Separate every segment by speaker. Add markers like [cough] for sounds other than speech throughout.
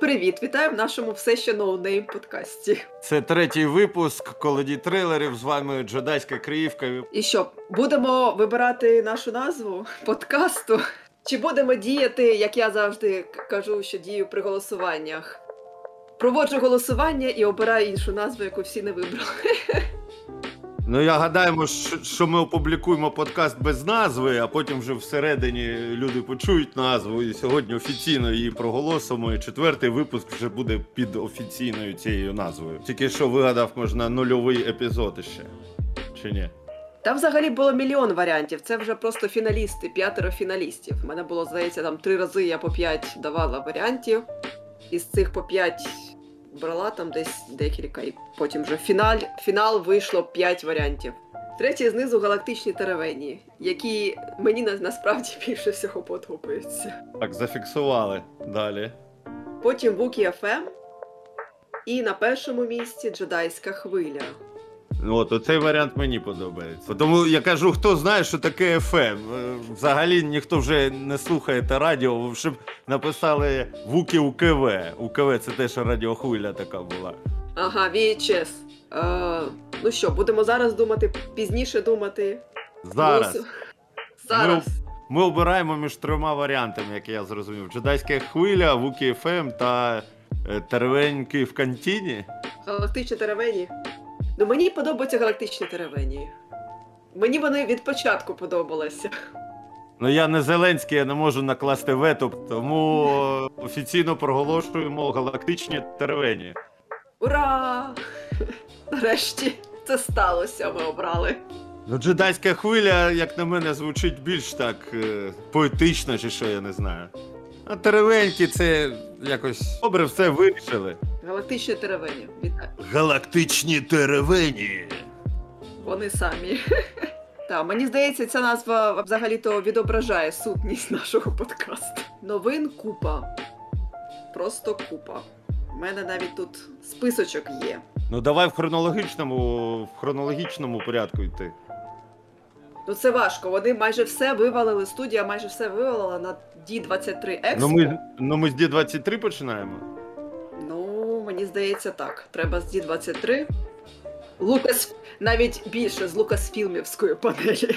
Speaker 1: привіт! Вітаю в нашому все ще no-name подкасті.
Speaker 2: Це третій випуск колоді трейлерів. З вами Джедайська Криївка.
Speaker 1: І що, будемо вибирати нашу назву подкасту? Чи будемо діяти, як я завжди кажу, що дію при голосуваннях? Проводжу голосування і обираю іншу назву, яку всі не вибрали.
Speaker 2: Ну я гадаємо, що ми опублікуємо подкаст без назви, а потім вже всередині люди почують назву. І сьогодні офіційно її проголосимо. І четвертий випуск вже буде під офіційною цією назвою. Тільки що вигадав, можна нульовий епізод іще. Чи ні?
Speaker 1: Там взагалі було мільйон варіантів. Це вже просто фіналісти, п'ятеро фіналістів. У мене було, здається, там три рази я по п'ять давала варіантів. Із цих по п'ять брала там десь декілька, і потім вже фіналь, фінал вийшло п'ять варіантів. Третє знизу галактичні теревені, які мені на- насправді [laughs] більше всього подобаються.
Speaker 2: Так, зафіксували далі.
Speaker 1: Потім Вукі ФМ. І на першому місці джедайська хвиля.
Speaker 2: Ну, От оцей варіант мені подобається. Тому я кажу, хто знає, що таке FM. Е, Взагалі ніхто вже не слухає те радіо, щоб написали Вуки УКВ. УКВ це теж радіохвиля така була.
Speaker 1: Ага, VHS. Е, ну що, будемо зараз думати, пізніше думати.
Speaker 2: Зараз
Speaker 1: Голосу- Зараз.
Speaker 2: ми обираємо між трьома варіантами, як я зрозумів: Джедайська хвиля, Вуки ФМ та е, Теревеньки в кантіні.
Speaker 1: Галактичні теревені. Ну мені подобаються галактичні теревені. Мені вони від початку подобалися.
Speaker 2: Ну я не Зеленський, я не можу накласти вето, тому офіційно проголошуємо галактичні теревені.
Speaker 1: Ура! Нарешті це сталося, ми обрали.
Speaker 2: Ну, джедайська хвиля, як на мене, звучить більш так е, поетично, чи що, я не знаю. А теревеньки це якось добре все вирішили.
Speaker 1: Галактичні теревені. Вітаю.
Speaker 2: Галактичні теревені.
Speaker 1: Вони самі. [laughs] Так, мені здається, ця назва взагалі-то відображає сутність нашого подкасту. Новин купа. Просто купа. У мене навіть тут списочок є.
Speaker 2: Ну давай в хронологічному, в хронологічному порядку йти.
Speaker 1: Ну це важко. Вони майже все вивалили. Студія майже все вивалила на D23 Expo.
Speaker 2: Ну ми, ну ми з D23 починаємо.
Speaker 1: Ну, мені здається, так. Треба з D23. Лукас навіть більше з Лукасфілмівської панелі.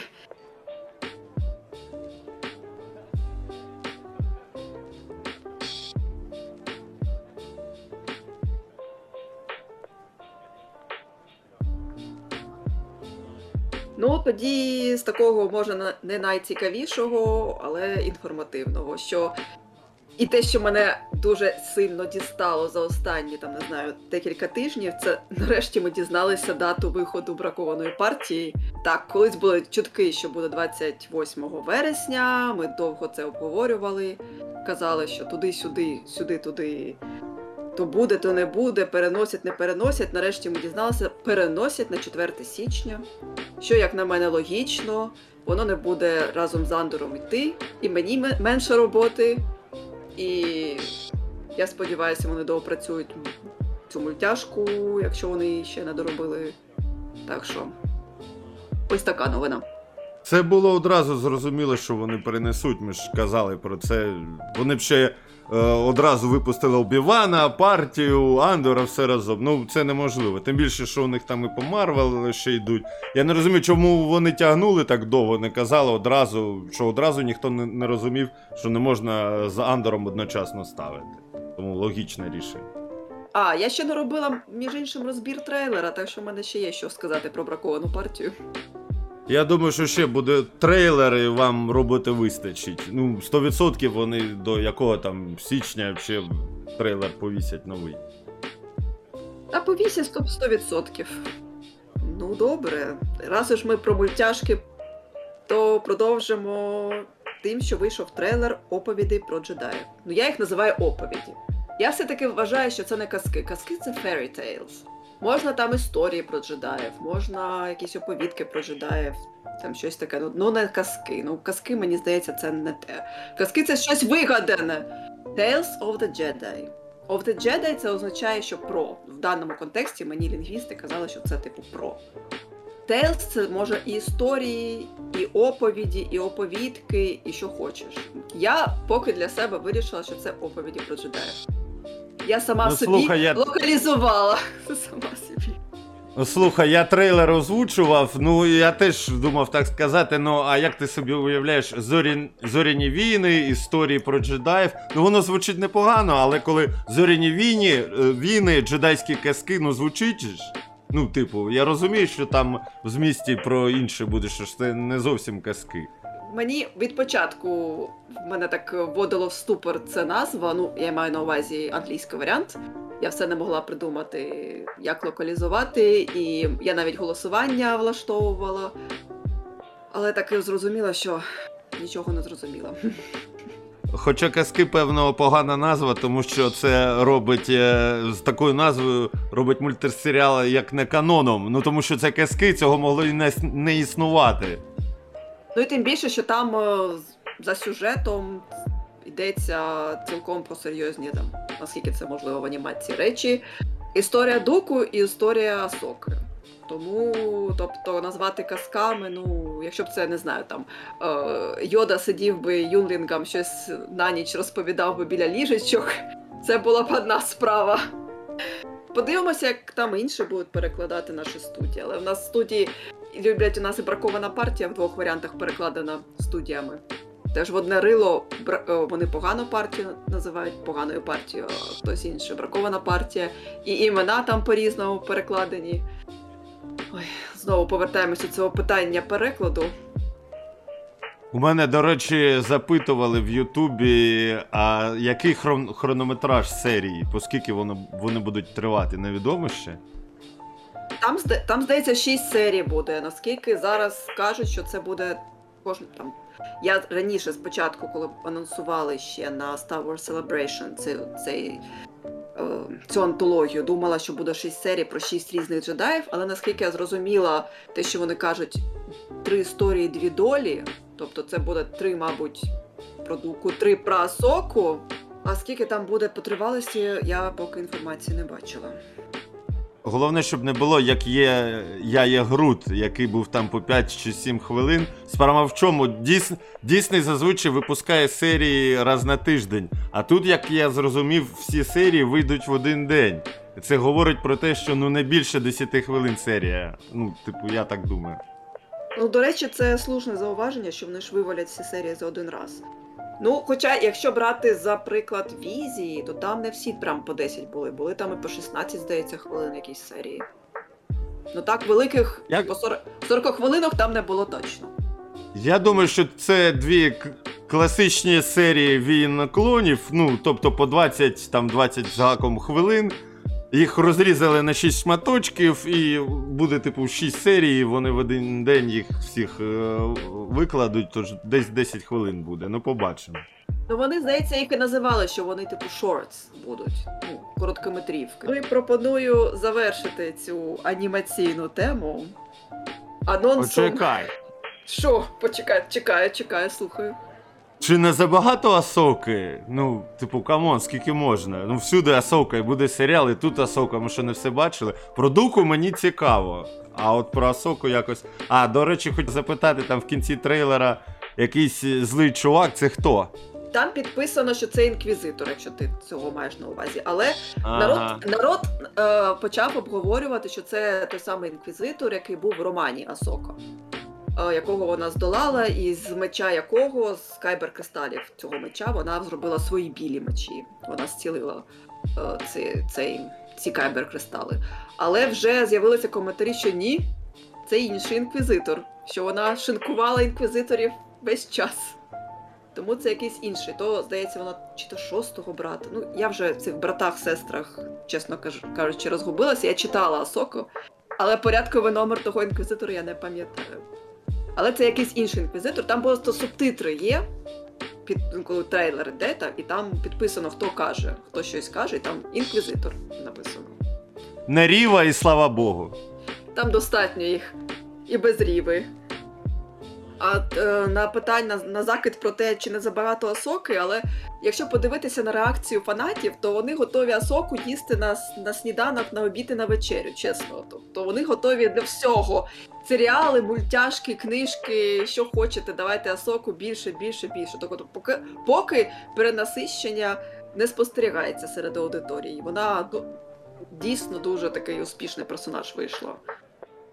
Speaker 1: Тоді з такого можна не найцікавішого, але інформативного, що і те, що мене дуже сильно дістало за останні там не знаю декілька тижнів, це нарешті ми дізналися дату виходу бракованої партії. Так, колись були чутки, що буде 28 вересня. Ми довго це обговорювали. Казали, що туди-сюди, сюди-туди. То буде, то не буде, переносять, не переносять. Нарешті ми дізналися, переносять на 4 січня. Що, як на мене, логічно, воно не буде разом з Андором йти, і мені менше роботи. І я сподіваюся, вони доопрацюють цю мультяшку, якщо вони її ще не доробили. Так що, ось така новина.
Speaker 2: Це було одразу зрозуміло, що вони перенесуть. Ми ж казали про це. Вони б ще одразу випустили Обівана, партію, Андора, все разом. Ну це неможливо. Тим більше, що у них там і по Марвел ще йдуть. Я не розумію, чому вони тягнули так довго, не казали одразу, що одразу ніхто не, не розумів, що не можна з Андором одночасно ставити. Тому логічне рішення.
Speaker 1: А, я ще не робила, між іншим, розбір трейлера, так що в мене ще є що сказати про браковану партію.
Speaker 2: Я думаю, що ще буде трейлер, і вам роботи вистачить. Ну, 100% вони до якого там січня ще трейлер повісять новий.
Speaker 1: Та повісять 100%. 100%. Ну, добре. Раз уж ми про мультяшки, то продовжимо тим, що вийшов трейлер оповідей про джедаїв. Ну, я їх називаю оповіді. Я все-таки вважаю, що це не казки. Казки це fairy tales. Можна там історії про джедаїв, можна якісь оповідки про джедаїв, там щось таке. Ну, ну не казки. Ну, казки, мені здається, це не те. Казки це щось вигадане. Tales of the Jedi. Of the Jedi це означає, що про. В даному контексті мені лінгвісти казали, що це типу про. Tales це може і історії, і оповіді, і оповідки, і що хочеш. Я поки для себе вирішила, що це оповіді про джедаїв. Я сама
Speaker 2: Ну,
Speaker 1: собі
Speaker 2: слухай, я-
Speaker 1: локалізувала. [laughs] Сама собі.
Speaker 2: Ну, Слухай, я трейлер озвучував, ну я теж думав так сказати. Ну а як ти собі уявляєш зорі... зоряні війни, історії про джедаїв? Ну воно звучить непогано, але коли зоряні війни, е, війни, джедайські казки, ну звучить ж. Ну, типу, я розумію, що там в змісті про інше буде, що ж це не зовсім казки.
Speaker 1: Мені від початку мене так вводило в ступор ця назва. Ну, я маю на увазі англійський варіант. Я все не могла придумати, як локалізувати, і я навіть голосування влаштовувала. Але так і зрозуміла, що нічого не зрозуміла.
Speaker 2: Хоча казки, певно, погана назва, тому що це робить е, з такою назвою робить мультисеріал як не каноном. Ну тому що це казки, цього могло і не існувати.
Speaker 1: Ну і тим більше, що там е, за сюжетом йдеться цілком про серйозні, там, наскільки це можливо в анімації речі. Історія Дуку і історія Асоки. Тому, тобто, назвати казками, ну, якщо б це не знаю, там е, Йода сидів би юнлінгам щось на ніч розповідав би біля ліжечок, це була б одна справа. Подивимося, як там інші будуть перекладати наші студії. Але в нас студії люблять у нас і бракована партія в двох варіантах перекладена студіями. Теж в одне рило е, вони погану партію називають поганою партією, а хтось інший бракована партія. І імена там по-різному перекладені. Ой, знову повертаємося до цього питання перекладу.
Speaker 2: У мене, до речі, запитували в Ютубі, а який хрон- хронометраж серії, оскільки вони будуть тривати, невідомо ще.
Speaker 1: Там, там здається, 6 серій буде. Наскільки зараз кажуть, що це буде кожен там. Я раніше спочатку, коли анонсували ще на Star Wars Celebration цей, цей, е, цю антологію, думала, що буде 6 серій про 6 різних джедаїв, але наскільки я зрозуміла, те, що вони кажуть, три історії, дві долі. Тобто це буде три, мабуть, про Дуку, три про Асоку. А скільки там буде по тривалості, я поки інформації не бачила.
Speaker 2: Головне, щоб не було, як є я є Грут, який був там по 5 чи 7 хвилин. Справа в чому? Дійс, Дійсний зазвичай випускає серії раз на тиждень. А тут, як я зрозумів, всі серії вийдуть в один день. Це говорить про те, що ну не більше 10 хвилин серія. Ну, типу, я так думаю.
Speaker 1: Ну, до речі, це слушне зауваження, що вони ж вивалять всі серії за один раз. Ну, хоча, якщо брати за приклад візії, то там не всі прям по 10 були. Були там і по 16, здається, хвилин якісь серії. Ну так, великих
Speaker 2: Як-
Speaker 1: по 40, 40 хвилинок там не було точно.
Speaker 2: Я думаю, що це дві к- класичні серії війн клонів, ну, тобто по 20, там 20 з гаком хвилин. Їх розрізали на 6 шматочків, і буде, типу, 6 серій, вони в один день їх всіх е, викладуть, тож десь 10 хвилин буде. Ну, побачимо.
Speaker 1: Ну вони, здається, їх і називали, що вони типу shorts будуть, ну, короткометрівки. Ну і пропоную завершити цю анімаційну тему. Анонсом.
Speaker 2: Почекай.
Speaker 1: Що? Почекай, чекаю, чекаю, слухаю.
Speaker 2: Чи не забагато Асоки? Ну, типу, come on, скільки можна? Ну, всюди Асока, і буде серіал, і тут Асока, ми що не все бачили. Про Дуку мені цікаво. А от про Асоку якось. А, до речі, хочу запитати, там в кінці трейлера якийсь е, злий чувак, це хто?
Speaker 1: Там підписано, що це інквізитор, якщо ти цього маєш на увазі. Але
Speaker 2: Ага.
Speaker 1: народ, народ е, почав обговорювати, що це той самий інквізитор, який був в романі Асока, якого вона здолала, і з меча якого, з кайбер кристалів цього меча, вона зробила свої білі мечі. Вона зцілила е, ці, цей, ці кайбер кристали. Але вже з'явилися коментарі, що ні, це інший інквізитор, що вона шинкувала інквізиторів весь час. Тому це якийсь інший. То, здається, вона чи то шостого брата. Ну, я вже в цих братах-сестрах, чесно кажучи, розгубилася. Я читала Асоко, але порядковий номер того інквізитора я не пам'ятаю. Але це якийсь інший інквізитор. Там просто субтитри є. Під ну, коли трейлер йде, та, і там підписано, хто каже, хто щось каже, і там інквізитор написано.
Speaker 2: Не Ріва і слава Богу.
Speaker 1: Там достатньо їх і без ріви. А е, на питання на, закид про те, чи не забагато асоки, але якщо подивитися на реакцію фанатів, то вони готові асоку їсти на, на сніданок, на обід і на вечерю, чесно. Тобто вони готові до всього. Серіали, мультяшки, книжки, що хочете, давайте асоку більше, більше, більше. Тобто, поки, поки перенасищення не спостерігається серед аудиторії. Вона ну, дійсно дуже такий успішний персонаж вийшла.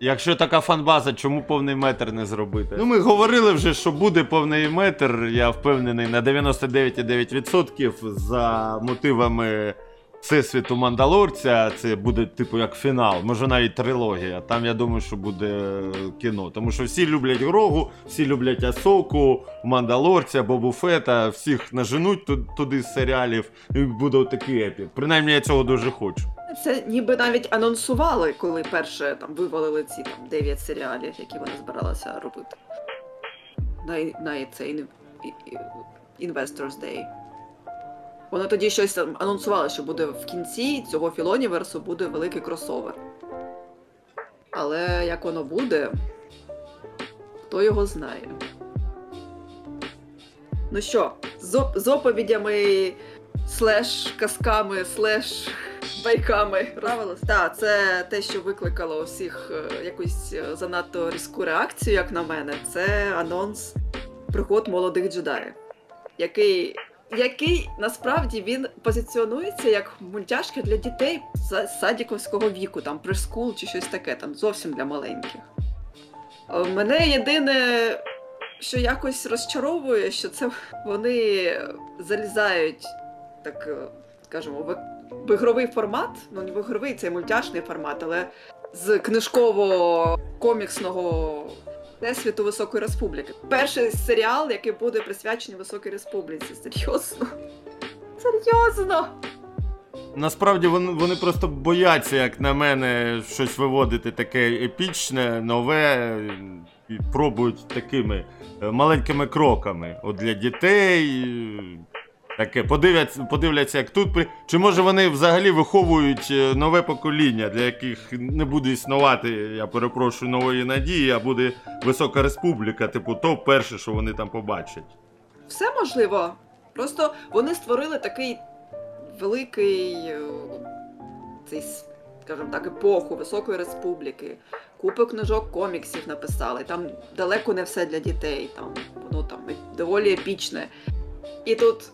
Speaker 2: Якщо така фанбаза, чому повний метр не зробити? Ну ми говорили вже, що буде повний метр. Я впевнений на 99,9% за мотивами Всесвіту Мандалорця. Це буде типу як фінал, може навіть трилогія. Там я думаю, що буде кіно. Тому що всі люблять Грогу, всі люблять Асоку, Мандалорця, Бобу Фета, всіх наженуть туди з серіалів. І буде такий епік. Принаймні я цього дуже хочу.
Speaker 1: Це ніби навіть анонсували, коли перше там вивалили ці там 9 серіалів, які вони збиралися робити. На, на цей Investors Day. Вони тоді щось там анонсували, що буде в кінці цього філоніверсу буде великий кросовер. Але як воно буде, хто його знає. Ну що, з оповідями, слеш казками, слеш байками правилось? Так, це те, що викликало у всіх е, якусь е, занадто різку реакцію, як на мене. Це анонс пригод молодих джедаїв, який. Який насправді він позиціонується як мультяшка для дітей за- садіковського віку, там прескул чи щось таке, там зовсім для маленьких. Е, Мене єдине, що якось розчаровує, що це вони залізають, так скажімо, в в ігровий формат, ну не в ігровий, це мультяшний формат, але з книжково-коміксного Всесвіту Високої Республіки. Перший серіал, який буде присвячений Високій Республіці. Серйозно? Серйозно?
Speaker 2: Насправді вони, вони просто бояться, як на мене, щось виводити таке епічне, нове, і пробують такими е, маленькими кроками. От для дітей. Таке, подивляться, подивляться, як тут. Чи може вони взагалі виховують е, нове покоління, для яких не буде існувати, я перепрошую, нової надії, а буде Висока Республіка, типу, то перше, що вони там побачать.
Speaker 1: Все можливо. Просто вони створили такий великий е, цей, скажімо так, епоху Високої Республіки. Купу книжок коміксів написали. Там далеко не все для дітей. Там воно там доволі епічне. І тут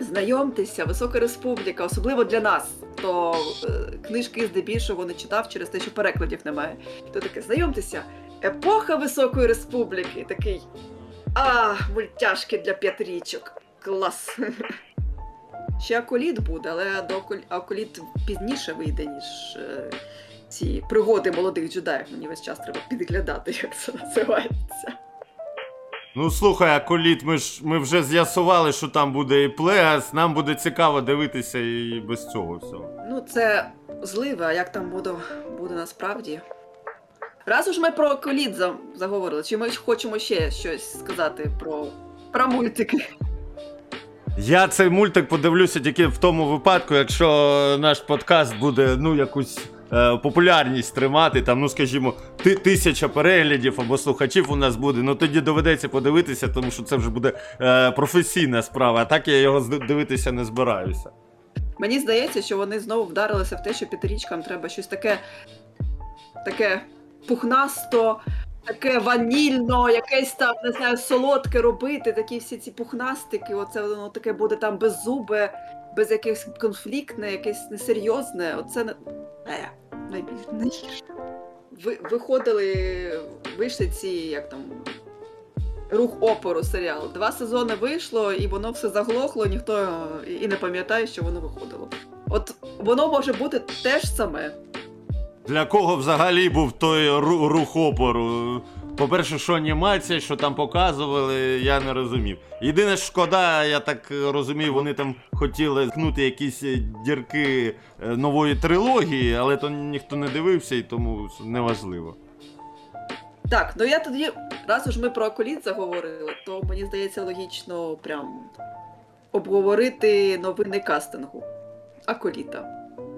Speaker 1: знайомтеся, Висока Республіка, особливо для нас, хто е, книжки здебільшого не читав через те, що перекладів немає. То таке, знайомтеся, епоха Високої Республіки. Такий. А, мультяшки для п'ятирічок. Клас. [laughs] Ще аколіт буде, але до Акол- аколіт пізніше вийде, ніж е, ці пригоди молодих джедаїв. Мені весь час треба підглядати, як це називається.
Speaker 2: Ну слухай, Аколіт, ми ж ми вже з'ясували, що там буде і Плеас, нам буде цікаво дивитися і без цього всього.
Speaker 1: Ну, це зливе, а як там буде, буде насправді. Раз уж ми про аколіт за- заговорили, чи ми хочемо ще щось сказати про, про мультики?
Speaker 2: Я цей мультик подивлюся тільки в тому випадку, якщо наш подкаст буде ну якусь е, популярність тримати, там, ну скажімо, ти, тисяча переглядів або слухачів у нас буде. Ну тоді доведеться подивитися, тому що це вже буде е, професійна справа. А так я його дивитися не збираюся.
Speaker 1: Мені здається, що вони знову вдарилися в те, що п'ятирічкам треба щось таке, таке пухнасто, таке ванільно, якесь там, не знаю, солодке робити, такі всі ці пухнастики, оце воно таке буде там беззубе, без якихось конфліктне, якесь несерйозне. Оце не. Найбільш найгірше. Ви, виходили, вийшли ці, як там. Рух опору серіал. Два сезони вийшло, і воно все заглохло, ніхто і не пам'ятає, що воно виходило. От воно може бути те ж саме.
Speaker 2: Для кого взагалі був той рух опору? По-перше, що анімація, що там показували, я не розумів. Єдине шкода, я так розумію, вони там хотіли ткнути якісь е, дірки е, нової трилогії, але то ніхто не дивився і тому неважливо.
Speaker 1: Так, ну я тоді, раз уж ми про аколіт заговорили, то мені здається логічно прям обговорити новини кастингу Аколіта,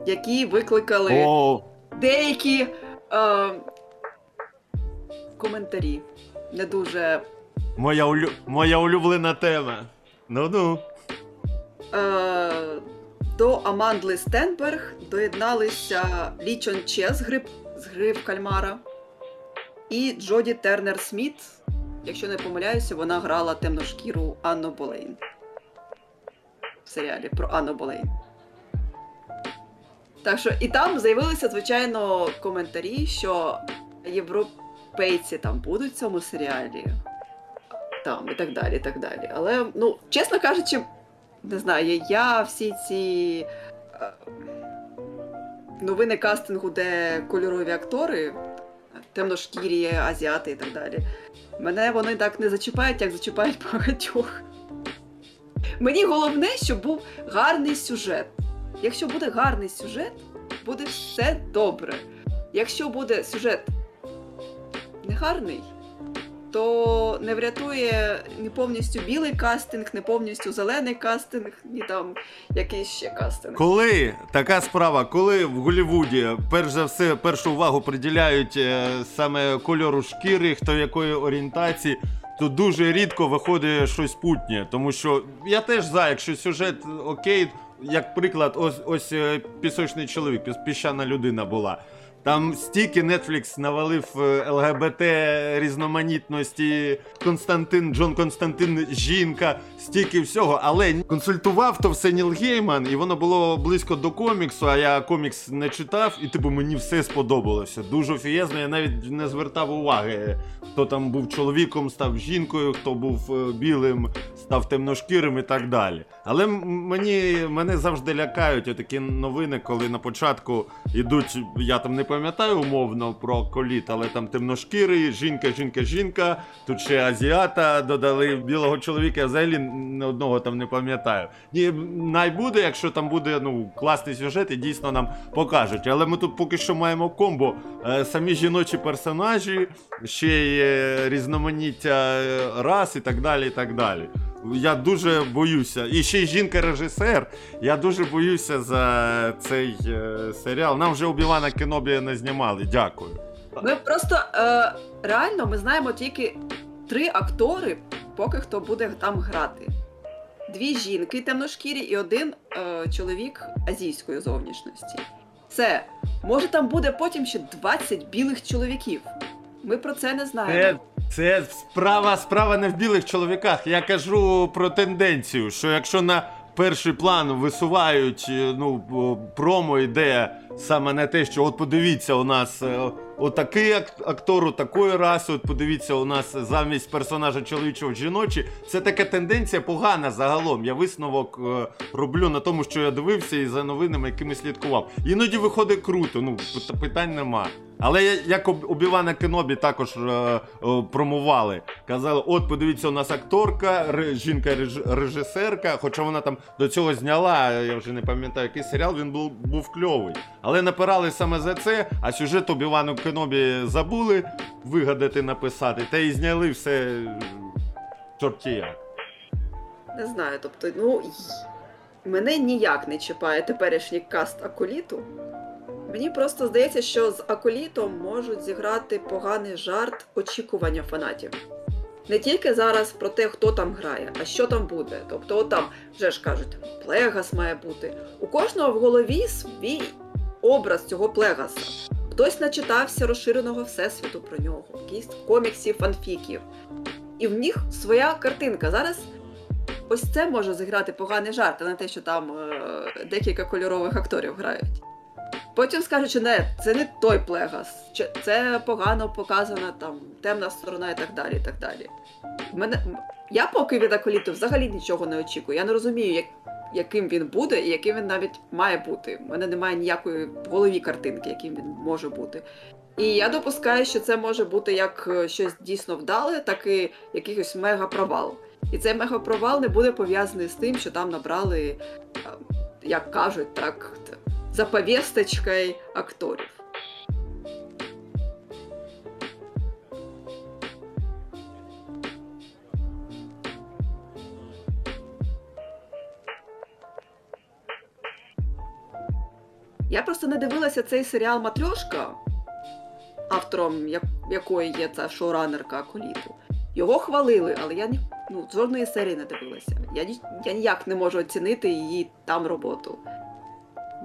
Speaker 1: які викликали
Speaker 2: О,
Speaker 1: деякі е, коментарі. Не дуже
Speaker 2: моя, улю... моя улюблена тема. Ну-ну.
Speaker 1: Е, до Амандли Стенберг доєдналися Лі Чон Че з гри, з гри в Кальмара і Джоді Тернер Сміт. Якщо не помиляюся, вона грала темношкіру Анну Болейн. в серіалі про Анну Болейн. Так що і там з'явилися, звичайно, коментарі, що європейці там будуть в цьому серіалі. Там і так далі, і так далі. Але, ну, чесно кажучи, не знаю, я всі ці е, новини кастингу, де кольорові актори, темношкірі, азіати і так далі. Мене вони так не зачіпають, як зачіпають багатьох. Мені головне, щоб був гарний сюжет. Якщо буде гарний сюжет, буде все добре. Якщо буде сюжет негарний, то не врятує ні повністю білий кастинг, ні повністю зелений кастинг, ні там якийсь ще кастинг.
Speaker 2: Коли така справа, коли в Голлівуді перш за все першу увагу приділяють е, саме кольору шкіри, хто якої орієнтації, то дуже рідко виходить щось путнє. Тому що я теж за, якщо сюжет окей, як приклад, ось ось е, пісочний чоловік, піщана людина була. Там стільки Netflix навалив е, ЛГБТ різноманітності, Константин, Джон Константин, жінка, стільки всього. Але консультував то все Ніл Гейман, і воно було близько до коміксу, а я комікс не читав, і типу мені все сподобалося. Дуже офієзно, я навіть не звертав уваги, хто там був чоловіком, став жінкою, хто був е, білим, став темношкірим і так далі. Але мені мене завжди лякають такі новини, коли на початку йдуть, я там не пам'ятаю умовно про коліт, але там темношкірий, жінка, жінка, жінка. Тут ще азіата додали білого чоловіка, я взагалі одного там не пам'ятаю. Ні, найбуде, якщо там буде ну, класний сюжет, і дійсно нам покажуть. Але ми тут поки що маємо комбо. Е, самі жіночі персонажі, ще є різноманіття е, рас і так далі. і так далі. Я дуже боюся. І ще й жінка-режисер. Я дуже боюся за цей е, серіал. Нам вже Обівана Кенобі не знімали. Дякую.
Speaker 1: Ми просто е, реально ми знаємо тільки три актори, поки хто буде там грати. Дві жінки темношкірі і один е, чоловік азійської зовнішності. Це може там буде потім ще 20 білих чоловіків. Ми про це не знаємо.
Speaker 2: Це, це справа, справа не в білих чоловіках. Я кажу про тенденцію, що якщо на перший план висувають е, ну, промо йде саме на те, що от подивіться, у нас е, отакий ак- актор, такої раси, от подивіться, у нас замість персонажа чоловічого жіночі. Це така тенденція погана загалом. Я висновок е, роблю на тому, що я дивився і за новинами, якими слідкував. Іноді виходить круто, ну питань нема. Але як Обівана Кенобі також е, е, промували. Казали, от подивіться, у нас акторка, жінка-режисерка, хоча вона там до цього зняла, я вже не пам'ятаю, який серіал, він був, був кльовий. Але напирали саме за це, а сюжет Обівану Кенобі забули вигадати, написати, та і зняли все чорті як.
Speaker 1: Не знаю, тобто, ну мене ніяк не чіпає теперішній каст Аколіту. Мені просто здається, що з Аколітом можуть зіграти поганий жарт очікування фанатів. Не тільки зараз про те, хто там грає, а що там буде. Тобто, от там вже ж кажуть, Плегас має бути. У кожного в голові свій образ цього Плегаса. Хтось начитався розширеного всесвіту про нього, якісь коміксів, фанфіків. І в них своя картинка. Зараз ось це може зіграти поганий жарт, а не те, що там е, декілька кольорових акторів грають. Потім скажуть, що не, це не той плегас, це погано показана там темна сторона і так далі. і так далі. Мене, я поки від Аколіту взагалі нічого не очікую. Я не розумію, як, яким він буде і яким він навіть має бути. У мене немає ніякої в голові картинки, яким він може бути. І я допускаю, що це може бути як е, щось дійсно вдале, так і якийсь мегапровал. І цей мегапровал не буде пов'язаний з тим, що там набрали, е, як кажуть, так, за повісточкою акторів. Я просто не дивилася цей серіал Матрьошка, автором якої є ця шоуранерка Аколіту. Його хвалили, але я ну, жодної серії не дивилася. Я, я ніяк не можу оцінити її там роботу.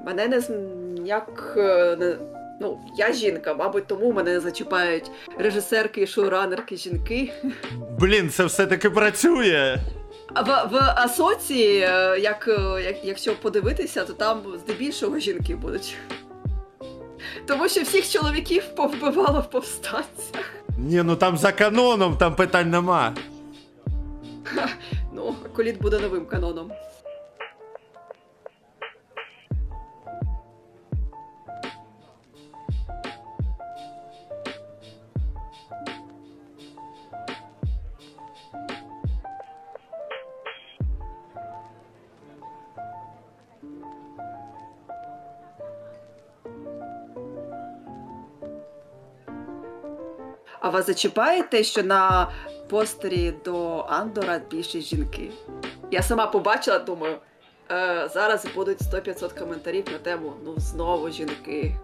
Speaker 1: Мене не ніяк. е, Не, ну, я жінка, мабуть, тому мене не зачіпають режисерки і шоуранерки жінки.
Speaker 2: Блін, це все-таки працює.
Speaker 1: А в, в Асоці, е, як, е, як, якщо подивитися, то там здебільшого жінки будуть. Тому що всіх чоловіків повбивало в повстанцях.
Speaker 2: Ні, ну там за каноном, там питань нема.
Speaker 1: Ну, коліт буде новим каноном. А вас зачіпає те, що на постері до Андора більше жінки? Я сама побачила, думаю, е, зараз будуть 100-500 коментарів на тему ну знову жінки.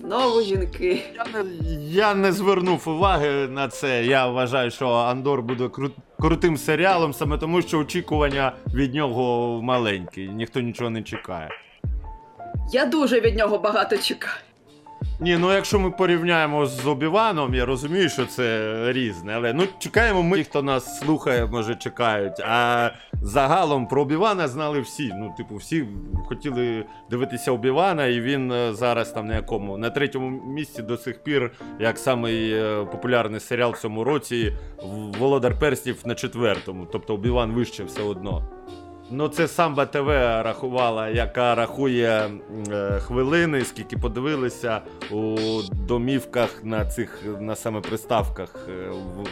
Speaker 1: Знову жінки.
Speaker 2: Я не, я не звернув уваги на це. Я вважаю, що Андор буде кру- крутим серіалом, саме тому, що очікування від нього маленькі. Ніхто нічого не чекає.
Speaker 1: Я дуже від нього багато чекаю.
Speaker 2: Ні, ну якщо ми порівняємо з Обіваном, я розумію, що це різне, але ну чекаємо ми, ті, хто нас слухає, може чекають. А загалом про Обівана знали всі. Ну, типу, всі хотіли дивитися Обівана, і він е, зараз там на якому на третьому місці до сих пір, як самий е, популярний серіал в цьому році, Володар Перснів на четвертому. Тобто Обіван вище все одно. Ну, це Самба ТВ рахувала, яка рахує е, хвилини, скільки подивилися у домівках на цих на саме приставках е, в,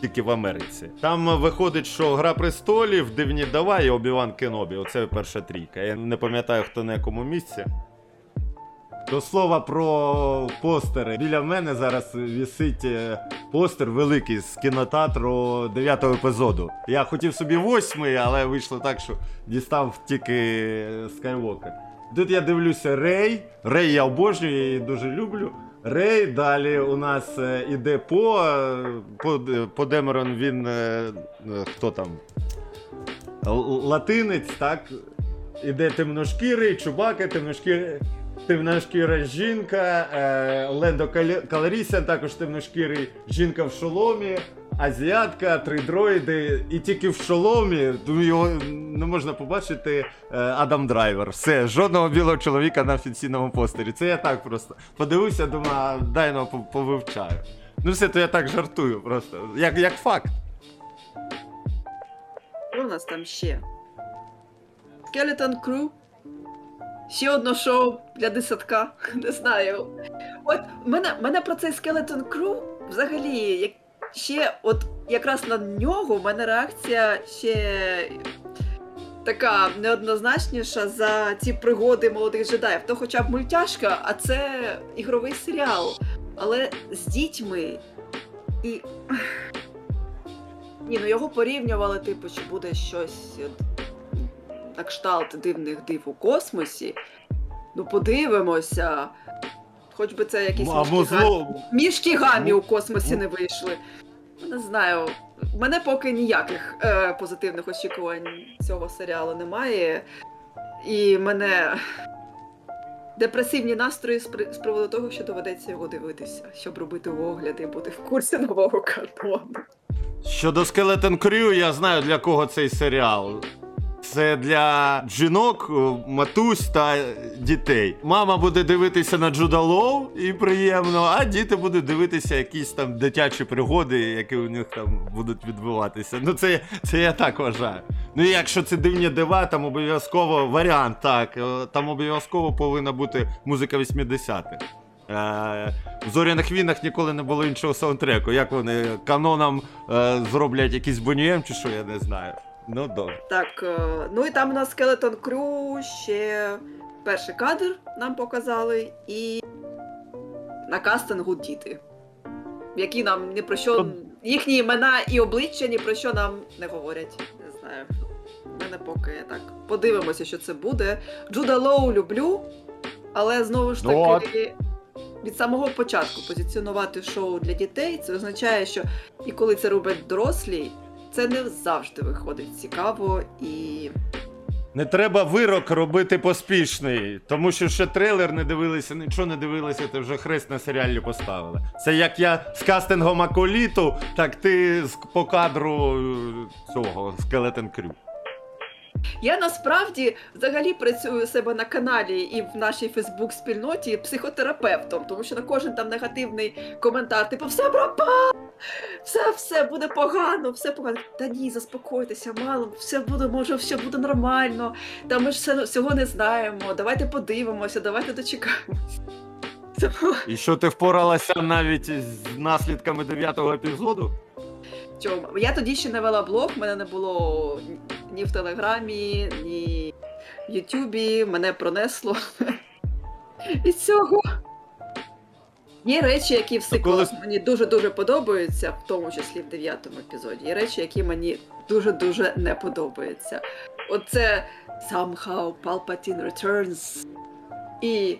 Speaker 2: тільки в Америці. Там виходить, що Гра престолів, Дивні Дава і Обіван Кенобі. Оце перша трійка. Я не пам'ятаю, хто на якому місці. До слова про постери. Біля мене зараз вісить е, постер великий з кінотеатру 9 епізоду. Я хотів собі восьмий, але вийшло так, що дістав тільки Скайвокер. Тут я дивлюся Рей. Рей я обожнюю, я її дуже люблю. Рей, далі у нас е, іде по, е, по, по Демерон він. е, е, хто там? Латинець, так? Іде темношкірий, чубака, темношкірий. Темношкіра жінка, е, Лендо Каларісян, також темношкірий жінка в шоломі, азіатка, три дроїди, і тільки в шоломі його не можна побачити е, Адам Драйвер. Все, жодного білого чоловіка на офіційному постері. Це я так просто подивився, думаю, дай ну, по- повивчаю. Ну все, то я так жартую просто. Як, як факт.
Speaker 1: Що у нас там ще? Skeleton Crew. Ще одне шоу для десятка. [laughs] Не знаю. От мене, мене про цей Skeleton Crew взагалі як, ще, от якраз на нього в мене реакція ще така неоднозначніша за ці пригоди молодих джедаїв. То хоча б мультяшка, а це ігровий серіал. Але з дітьми і. Ні, ну його порівнювали, типу, що буде щось на кшталт дивних див у космосі. Ну, подивимося. Хоч би це якісь
Speaker 2: А
Speaker 1: мішки, гамі... мішки гамі у космосі не вийшли. Не знаю. У мене поки ніяких е, позитивних очікувань цього серіалу немає. І мене депресивні настрої з, при... з приводу того, що доведеться його дивитися, щоб робити огляди і бути в курсі нового канону.
Speaker 2: Щодо Skeleton Crew, я знаю для кого цей серіал. Це для жінок, матусь та дітей. Мама буде дивитися на Джуда Лоу і приємно, а діти будуть дивитися якісь там дитячі пригоди, які у них там будуть відбуватися. Ну, це, це я так вважаю. Ну, і якщо це дивні дива, там обов'язково варіант, так. е, Там обов'язково повинна бути музика 80-х. Е, в зоряних війнах ніколи не було іншого саундтреку. Як вони каноном е, зроблять якийсь бонієм чи що, я не знаю. Ну добре.
Speaker 1: Так, е, ну і там у нас Skeleton Crew ще перший кадр нам показали, і на кастингу діти, які нам ні про що, їхні імена і обличчя ні про що нам не говорять. Не знаю. Мене поки так. Подивимося, що це буде. Джуда Лоу люблю, але знову ж
Speaker 2: Ну,
Speaker 1: таки. Від самого початку позиціонувати шоу для дітей, це означає, що і коли це роблять дорослі, це не завжди виходить цікаво і
Speaker 2: Не треба вирок робити поспішний, тому що ще трейлер не дивилися, нічого не дивилися, ти вже хрест на серіалі поставили. Це як я з кастингом Аколіту, так ти з, по кадру е, цього Skeleton Crew.
Speaker 1: Я насправді взагалі працюю у себе на каналі і в нашій Фейсбук-спільноті психотерапевтом, тому що на кожен там негативний коментар, типу, все пропало, все, все буде погано, все погано. Та ні, заспокойтеся, мало, все буде, може, все буде нормально. Та ми ж все, всього не знаємо. Давайте подивимося, давайте дочекаємося.
Speaker 2: І що ти впоралася навіть з наслідками дев'ятого епізоду?
Speaker 1: Чому? Я тоді ще не вела блог, мене не було ні в Телеграмі, ні в Ютубі, мене пронесло від цього. Є речі, які в
Speaker 2: коли-
Speaker 1: сиквелах мені дуже-дуже подобаються, в тому числі в дев'ятому епізоді. Є речі, які мені дуже-дуже не подобаються. Оце Somehow Palpatine Returns і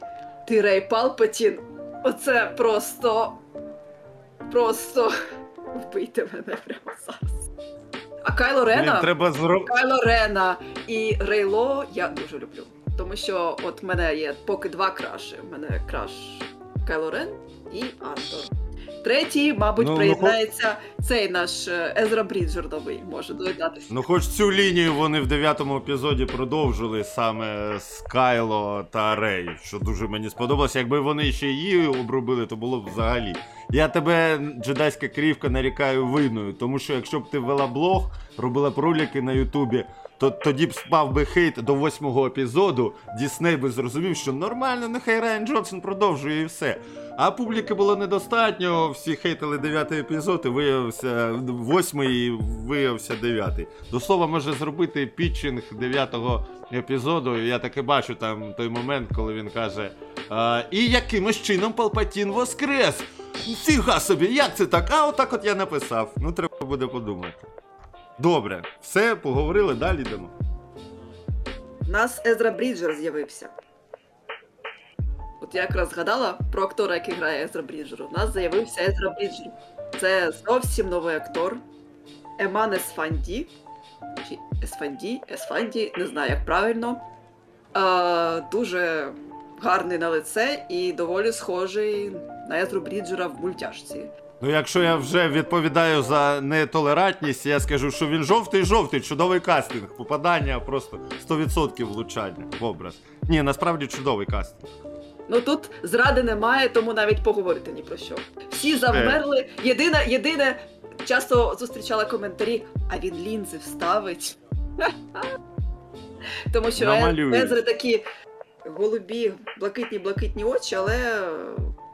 Speaker 1: Тирей Палпатін. Оце просто. Просто [laughs] вбийте мене прямо зараз. А Кайло Рена,
Speaker 2: треба зро...
Speaker 1: Кайло Рена і Рейло я дуже люблю. Тому що от в мене є поки два краші. У мене краш Кайло Рен і Артур. Третій, мабуть,
Speaker 2: Ну, ну,
Speaker 1: приєднається цей наш е, Езра Бріджордовий може доєднатися.
Speaker 2: Ну, хоч цю лінію вони в дев'ятому епізоді продовжили саме з Кайло та Рей, що дуже мені сподобалося. Якби вони ще її обробили, то було б взагалі. Я тебе, джедайська крівка, нарікаю винною, тому що якщо б ти вела блог, робила б ролики на Ютубі, то тоді б спав би хейт до восьмого епізоду, Дісней би зрозумів, що нормально, нехай Райан Джонсон продовжує і все. А публіки було недостатньо, всі хейтили дев'ятий епізод, і виявився восьмий і виявився дев'ятий. До слова, може зробити пітчинг дев'ятого епізоду. Я таки бачу там той момент, коли він каже: а, І якимось чином Палпатін воскрес! Фіга собі, як це так? А отак от я написав. Ну, треба буде подумати. Добре, все, поговорили, далі йдемо.
Speaker 1: У нас Езра Бріджер з'явився. От я якраз згадала про актора, який грає Езра Бріджер. У нас з'явився Езра Бріджер. Це зовсім новий актор. Еман Есфанді. Чи Есфанді? Есфанді, не знаю, як правильно. А, дуже гарний на лице і доволі схожий на Езру Бріджера в мультяшці.
Speaker 2: Ну, якщо я вже відповідаю за нетолерантність, я скажу, що він жовтий-жовтий, чудовий кастинг. Попадання просто 100% влучання в образ. Ні, насправді чудовий кастинг.
Speaker 1: Ну тут зради немає, тому навіть поговорити ні про що. Всі завмерли. Єдине, єдине, часто зустрічала коментарі, а він лінзи вставить. [laughs] Тому що. Езри такі голубі, блакитні, блакитні очі, але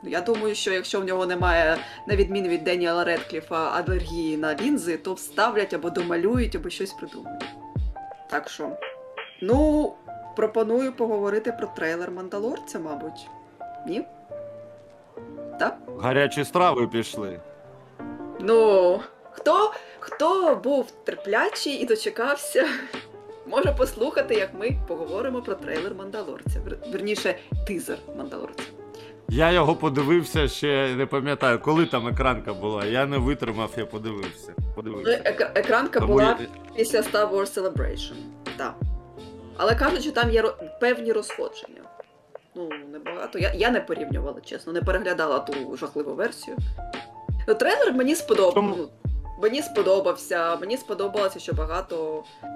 Speaker 1: я думаю, що якщо в нього немає, на відміну від Деніела Редкліфа, алергії на лінзи, то вставлять або домалюють, або щось придумають. Так що, ну, пропоную поговорити про трейлер Мандалорця, мабуть. Ні? Так?
Speaker 2: Гарячі страви пішли.
Speaker 1: Ну, хто, хто був терплячий і дочекався, [laughs] може послухати, як ми поговоримо про трейлер Мандалорця. Верніше, тизер Мандалорця.
Speaker 2: Я його подивився ще не пам'ятаю, коли там екранка була. Я не витримав, я подивився.
Speaker 1: Ну,
Speaker 2: подивився.
Speaker 1: екранка
Speaker 2: Тому
Speaker 1: була
Speaker 2: я-
Speaker 1: після Star Wars Celebration. Так. Але кажуть, що там є певні розходження. Ну, небагато. Я, я не порівнювала, чесно, не переглядала ту жахливу версію. Ну, трейлер мені сподобався. Мені сподобався. Мені сподобалося, що багато е,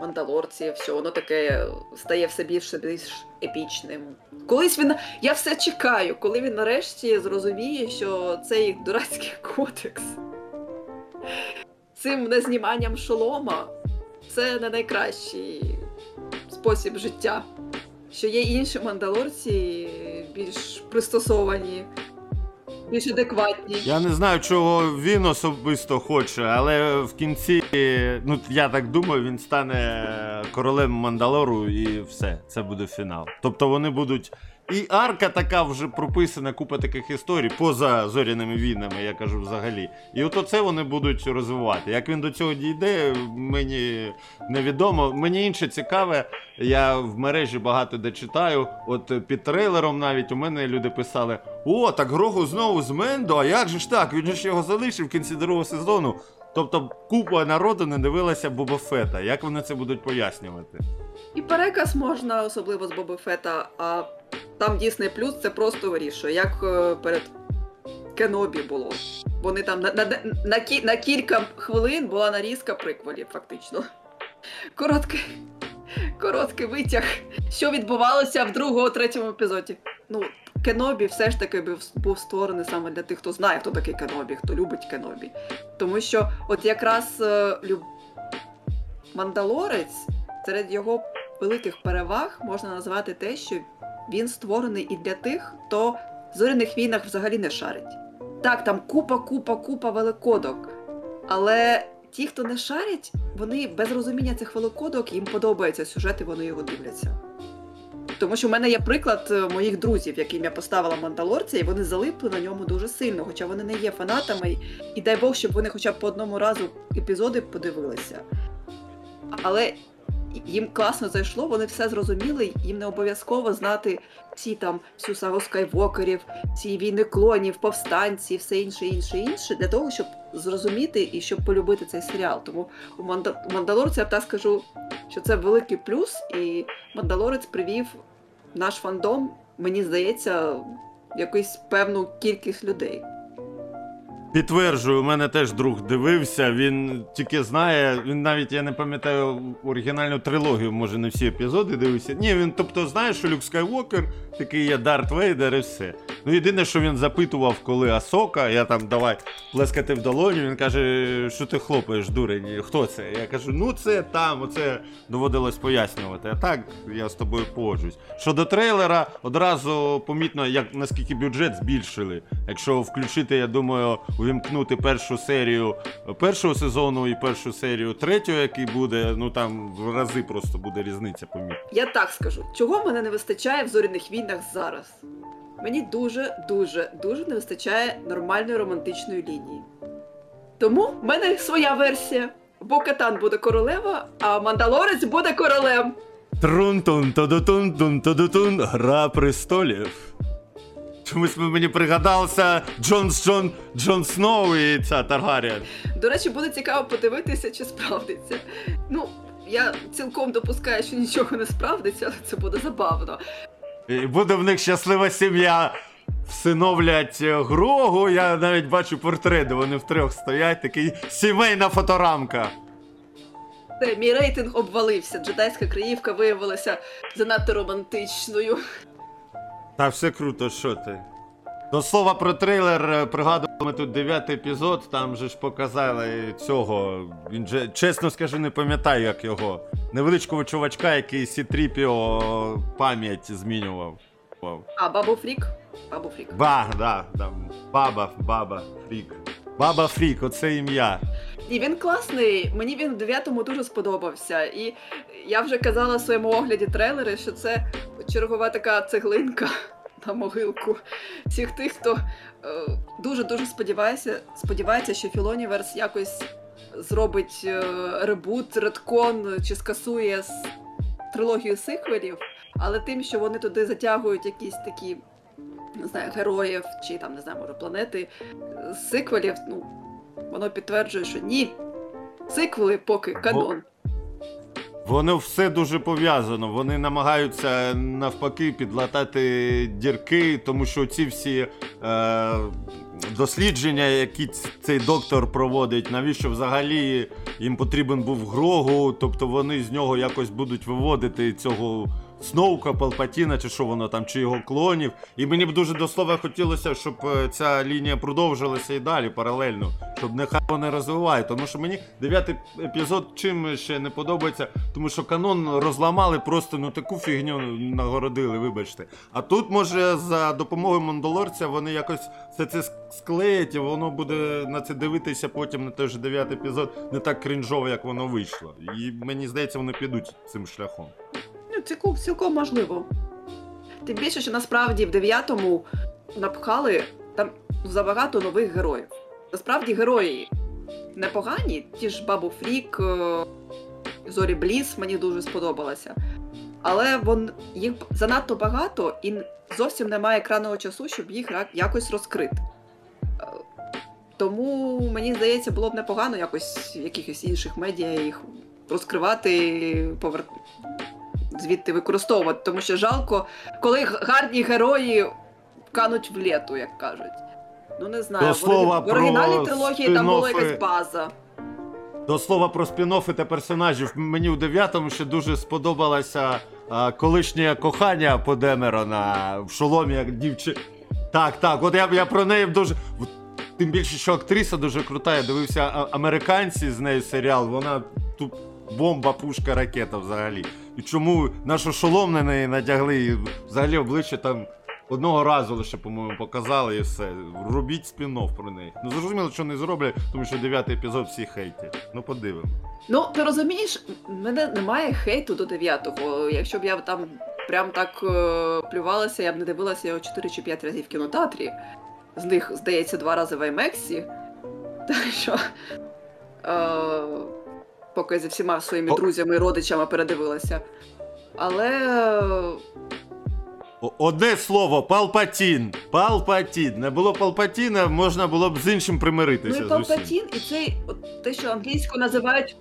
Speaker 1: мандалорців, що воно таке стає все більше більш епічним. Колись він. Я все чекаю, коли він нарешті зрозуміє, що цей дурацький кодекс цим незніманням шолома це не найкращий спосіб життя. Що є інші мандалорці більш пристосовані, більш адекватні.
Speaker 2: Я не знаю, чого він особисто хоче, але в кінці, ну я так думаю, він стане королем Мандалору і все. Це буде фінал. Тобто вони будуть. І арка така вже прописана, купа таких історій поза зоряними війнами, я кажу взагалі. І от оце вони будуть розвивати. Як він до цього дійде, мені невідомо. Мені інше цікаве, я в мережі багато де читаю. От під трейлером навіть у мене люди писали: О, так Грогу знову з Мендо, а як же ж так? Він ж його залишив в кінці другого сезону. Тобто купа народу не дивилася Боба Фета. Як вони це будуть пояснювати?
Speaker 1: І переказ можна, особливо з Боби Фета, а там Disney Plus це просто вирішує, як е, перед Кенобі було. Вони там на, на, на, на кілька хвилин була нарізка приквелів, фактично. Короткий, короткий витяг, що відбувалося в другому, третьому епізоді. Ну, Кенобі все ж таки був, був створений саме для тих, хто знає, хто такий Кенобі, хто любить Кенобі. Тому що, от якраз е, люб... Мандалорець серед його великих переваг можна назвати те, що він створений і для тих, хто в зоряних війнах взагалі не шарить. Так, там купа, купа, купа великодок. Але ті, хто не шарять, вони без розуміння цих великодок, їм подобається сюжет, і вони його дивляться. Тому що в мене є приклад е, моїх друзів, яким я поставила мандалорця, і вони залипли на ньому дуже сильно, хоча вони не є фанатами, і, і дай Бог, щоб вони хоча б по одному разу епізоди подивилися. Але їм класно зайшло, вони все зрозуміли, їм не обов'язково знати всі там всю сагу скайвокерів, всі війни клонів, повстанці, все інше, інше, інше, для того, щоб зрозуміти і щоб полюбити цей серіал. Тому у Манда... у Мандалорця я так скажу, що це великий плюс, і Мандалорець привів наш фандом, мені здається, якусь певну кількість людей.
Speaker 2: Підтверджую, у мене теж друг дивився. Він тільки знає, він навіть я не пам'ятаю оригінальну трилогію, може не всі епізоди дивився. Ні, він тобто знає, що Люк Скайуокер такий є Дарт Вейдер і все. Ну єдине, що він запитував, коли Асока, я там давай плескати в долоні. Він каже, що ти хлопаєш, дурень, хто це? Я кажу, ну це там, оце доводилось пояснювати. А так я з тобою погоджуюсь. Щодо трейлера, одразу помітно, як наскільки бюджет збільшили. Якщо включити, я думаю, увімкнути першу серію першого сезону і першу серію третього, який буде, ну там в рази просто буде різниця помітна.
Speaker 1: Я так скажу, чого мене не вистачає в зоряних війнах зараз? Мені дуже, дуже, дуже не вистачає нормальної романтичної лінії. Тому в мене своя версія. Бо Катан буде королева, а Мандалорець буде королем.
Speaker 2: Трун-тун, тодутун-тун, тодутун, гра престолів. Чомусь мені пригадався Джон Джон Джон Сноу і ця Таргаріан.
Speaker 1: До речі, буде цікаво подивитися, чи справдиться. Ну, я цілком допускаю, що нічого не справдиться, але це буде забавно.
Speaker 2: І буде в них щаслива сім'я. Всиновлять е, Грогу, я навіть бачу портрет, де вони втрьох стоять, такий сімейна фоторамка.
Speaker 1: Це, мій рейтинг обвалився. Джедайська краївка виявилася занадто романтичною.
Speaker 2: Та все круто, що ти. До слова про трейлер, е, пригадували ми тут дев'ятий епізод, там же ж показали цього. Він же, чесно скажу, не пам'ятаю, як його. Невеличкого чувачка, який Сітріпіо пам'ять змінював.
Speaker 1: А, Бабу Фрік? Бабу Фрік.
Speaker 2: Ба, да, да, баба, баба, фрік. Баба Фрік, оце ім'я.
Speaker 1: І він класний. Мені він в дев'ятому дуже сподобався. І я вже казала в своєму огляді трейлери, що це чергова така цеглинка [laughs] на могилку всіх тих, хто дуже дуже сподівається, сподівається, що Філоніверс якось зробить е, ребут, редкон чи скасує трилогію сиквелів, але тим, що вони туди затягують якісь такі. Не знаю, героїв чи там не знаю, може планети сиквелів, ну воно підтверджує, що ні. Сиквели поки канон.
Speaker 2: Воно все дуже пов'язано. Вони намагаються навпаки підлатати дірки, тому що ці всі е, дослідження, які цей доктор проводить, навіщо взагалі їм потрібен був Грогу, тобто вони з нього якось будуть виводити цього. Сноука, Палпатіна, чи що воно там, чи його клонів. І мені б дуже до слова хотілося, щоб е, ця лінія продовжилася і далі паралельно, щоб нехай вони розвивають. Тому що мені дев'ятий епізод чим ще не подобається, тому що канон розламали, просто ну таку фігню нагородили, вибачте. А тут, може, за допомогою Мандалорця вони якось все це склеять, і воно буде на це дивитися потім на той же дев'ятий епізод не так крінжово, як воно вийшло. І мені здається, вони підуть цим шляхом.
Speaker 1: Ну, цілком, цілком можливо. Тим більше, що насправді в дев'ятому напхали там забагато нових героїв. Насправді герої непогані, ті ж Бабу Фрік, е, Зорі Бліс мені дуже сподобалася. Але вон, їх занадто багато і зовсім немає екранного часу, щоб їх якось розкрити. Е, Тому мені здається, було б непогано якось в якихось інших медіа їх розкривати, повер... звідти використовувати. Тому що жалко, коли гарні герої кануть в лету, як кажуть. Ну не знаю,
Speaker 2: До
Speaker 1: в
Speaker 2: слова,
Speaker 1: в оригінальній трилогії там була якась база.
Speaker 2: До слова про спін-оффи та персонажів. Мені у дев'ятому ще дуже сподобалося а, колишнє кохання по Демерона в шоломі, як дівчи. Так, так, от я, я про неї дуже. Тим більше, що актриса дуже крута. Я дивився американці з нею серіал. Вона тут бомба, пушка, ракета взагалі. І чому нашу шолом на неї надягли, і взагалі обличчя там одного разу лише, по-моєму, показали і все. Робіть спін-офф про неї. Ну зрозуміло, що не зроблять, тому що дев'ятий епізод всі хейтять. Ну подивимо.
Speaker 1: Ну, ти розумієш, в мене немає хейту до 9-го. Якщо б я там прям так е, плювалася, я б не дивилася його 4 чи 5 разів в кінотеатрі. З них, здається, два рази в IMAX. Так що. Е, поки зі всіма своїми
Speaker 2: О.
Speaker 1: друзями і родичами передивилася. Але. е,
Speaker 2: Одне слово, Палпатін. Палпатін. Не було Палпатіна, можна було б з іншим
Speaker 1: Ну
Speaker 2: примиритися.
Speaker 1: і. Палпатін, і цей от, те, що англійською називають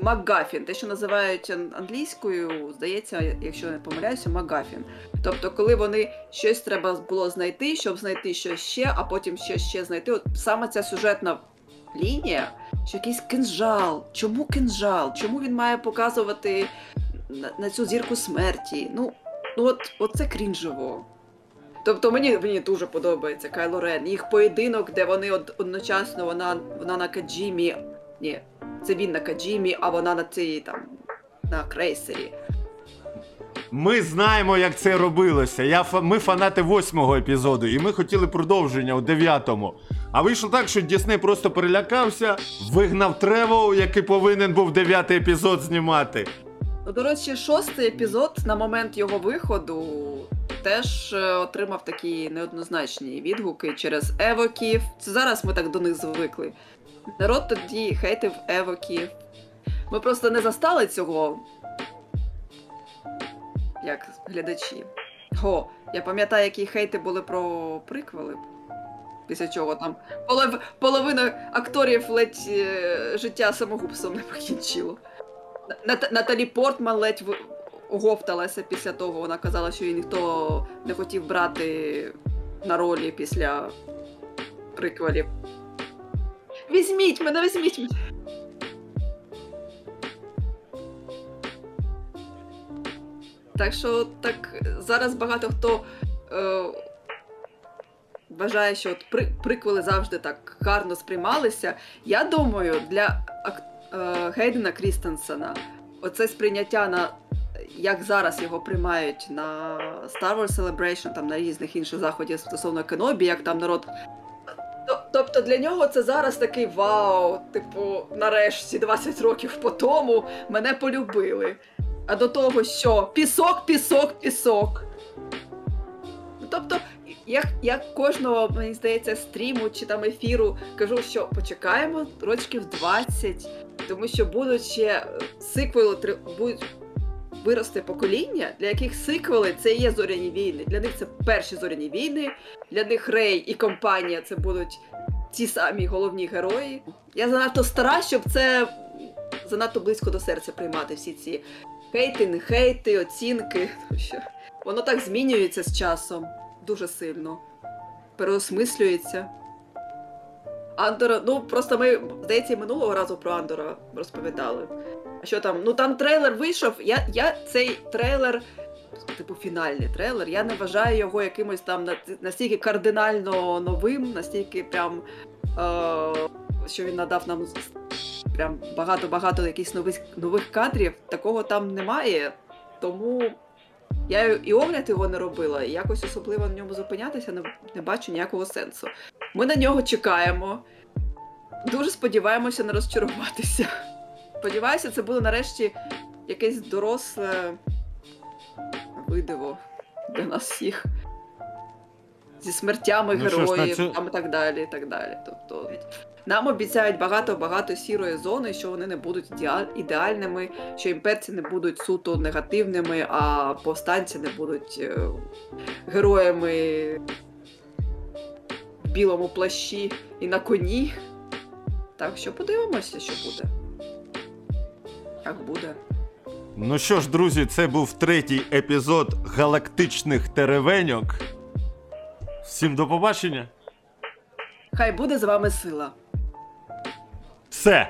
Speaker 1: Макгафін, те, що називають англійською, здається, якщо не помиляюся, Макгафін. Тобто, коли вони щось треба було знайти, щоб знайти щось ще, а потім щось ще знайти. От саме ця сюжетна лінія, що якийсь кинжал. Чому кинжал? Чому він має показувати на, на цю зірку смерті? Ну, ну от, от це крінжово. Тобто мені, мені дуже подобається Кайло Рен. Їх поєдинок, де вони од, одночасно вона, вона на Каджімі. Ні, це він на Каджімі, а вона на цій там на крейсері.
Speaker 2: Ми знаємо, як це робилося. Я, ми фанати восьмого епізоду, і ми хотіли продовження у дев'ятому. А вийшло так, що Дісней просто перелякався, вигнав Тревоу, який повинен був дев'ятий епізод знімати.
Speaker 1: Ну, до речі, шостий епізод на момент його виходу теж е, отримав такі неоднозначні відгуки через евоків. Це зараз ми так до них звикли. Народ тоді хейтив евоків. Ми просто не застали цього. Як глядачі. О, я пам'ятаю, які хейти були про приквели. Після чого там полов... половина акторів ледь е, життя самогубством не покінчило. Нат- Наталі Портман ледь в- оговталася після того. Вона казала, що її ніхто не хотів брати на ролі після приквелів. Візьміть мене, візьміть мене. Так що так зараз багато хто е, вважає, що от при, приквели завжди так гарно сприймалися. Я думаю, для е, Гейдена Крістенсена оце сприйняття на як зараз його приймають на Star Wars Celebration, там на різних інших заходів стосовно Кенобі, як там народ. Тобто для нього це зараз такий вау, типу, нарешті 20 років по тому мене полюбили. А до того, що пісок, пісок, пісок. Тобто, як, як кожного, мені здається, стріму чи там ефіру кажу, що почекаємо рочків 20, тому що будуть ще е, сиквели, будуть виросте покоління, для яких сиквели це є зоряні війни. Для них це перші зоряні війни, для них Рей і компанія це будуть ті самі головні герої. Я занадто стара, щоб це занадто близько до серця приймати всі ці хейти, не хейти, оцінки. Воно так змінюється з часом дуже сильно. Переосмислюється. Андора, ну просто ми, здається, минулого разу про Андора розповідали. А що там? Ну там трейлер вийшов. Я, я цей трейлер, типу фінальний трейлер, я не вважаю його якимось там настільки кардинально новим, настільки прям. Е, що він надав нам прям багато-багато якихось нових, нових кадрів. Такого там немає. Тому я і огляд його не робила, і якось особливо на ньому зупинятися не, не бачу ніякого сенсу. Ми на нього чекаємо. Дуже сподіваємося не розчаруватися. Сподіваюся, це буде нарешті якесь доросле видиво для нас всіх. Зі смертями
Speaker 2: Ну що ж,
Speaker 1: героїв
Speaker 2: цю-
Speaker 1: там і так далі. і так далі. Тобто, нам обіцяють багато-багато сірої зони, що вони не будуть ідеальними, що імперці не будуть суто негативними, а повстанці не будуть е, героями білому плащі і на коні. Так що подивимося, що буде. Як буде.
Speaker 2: Ну що ж, друзі, це був третій епізод галактичних теревеньок. Всім до побачення.
Speaker 1: Хай буде з вами сила.
Speaker 2: Все.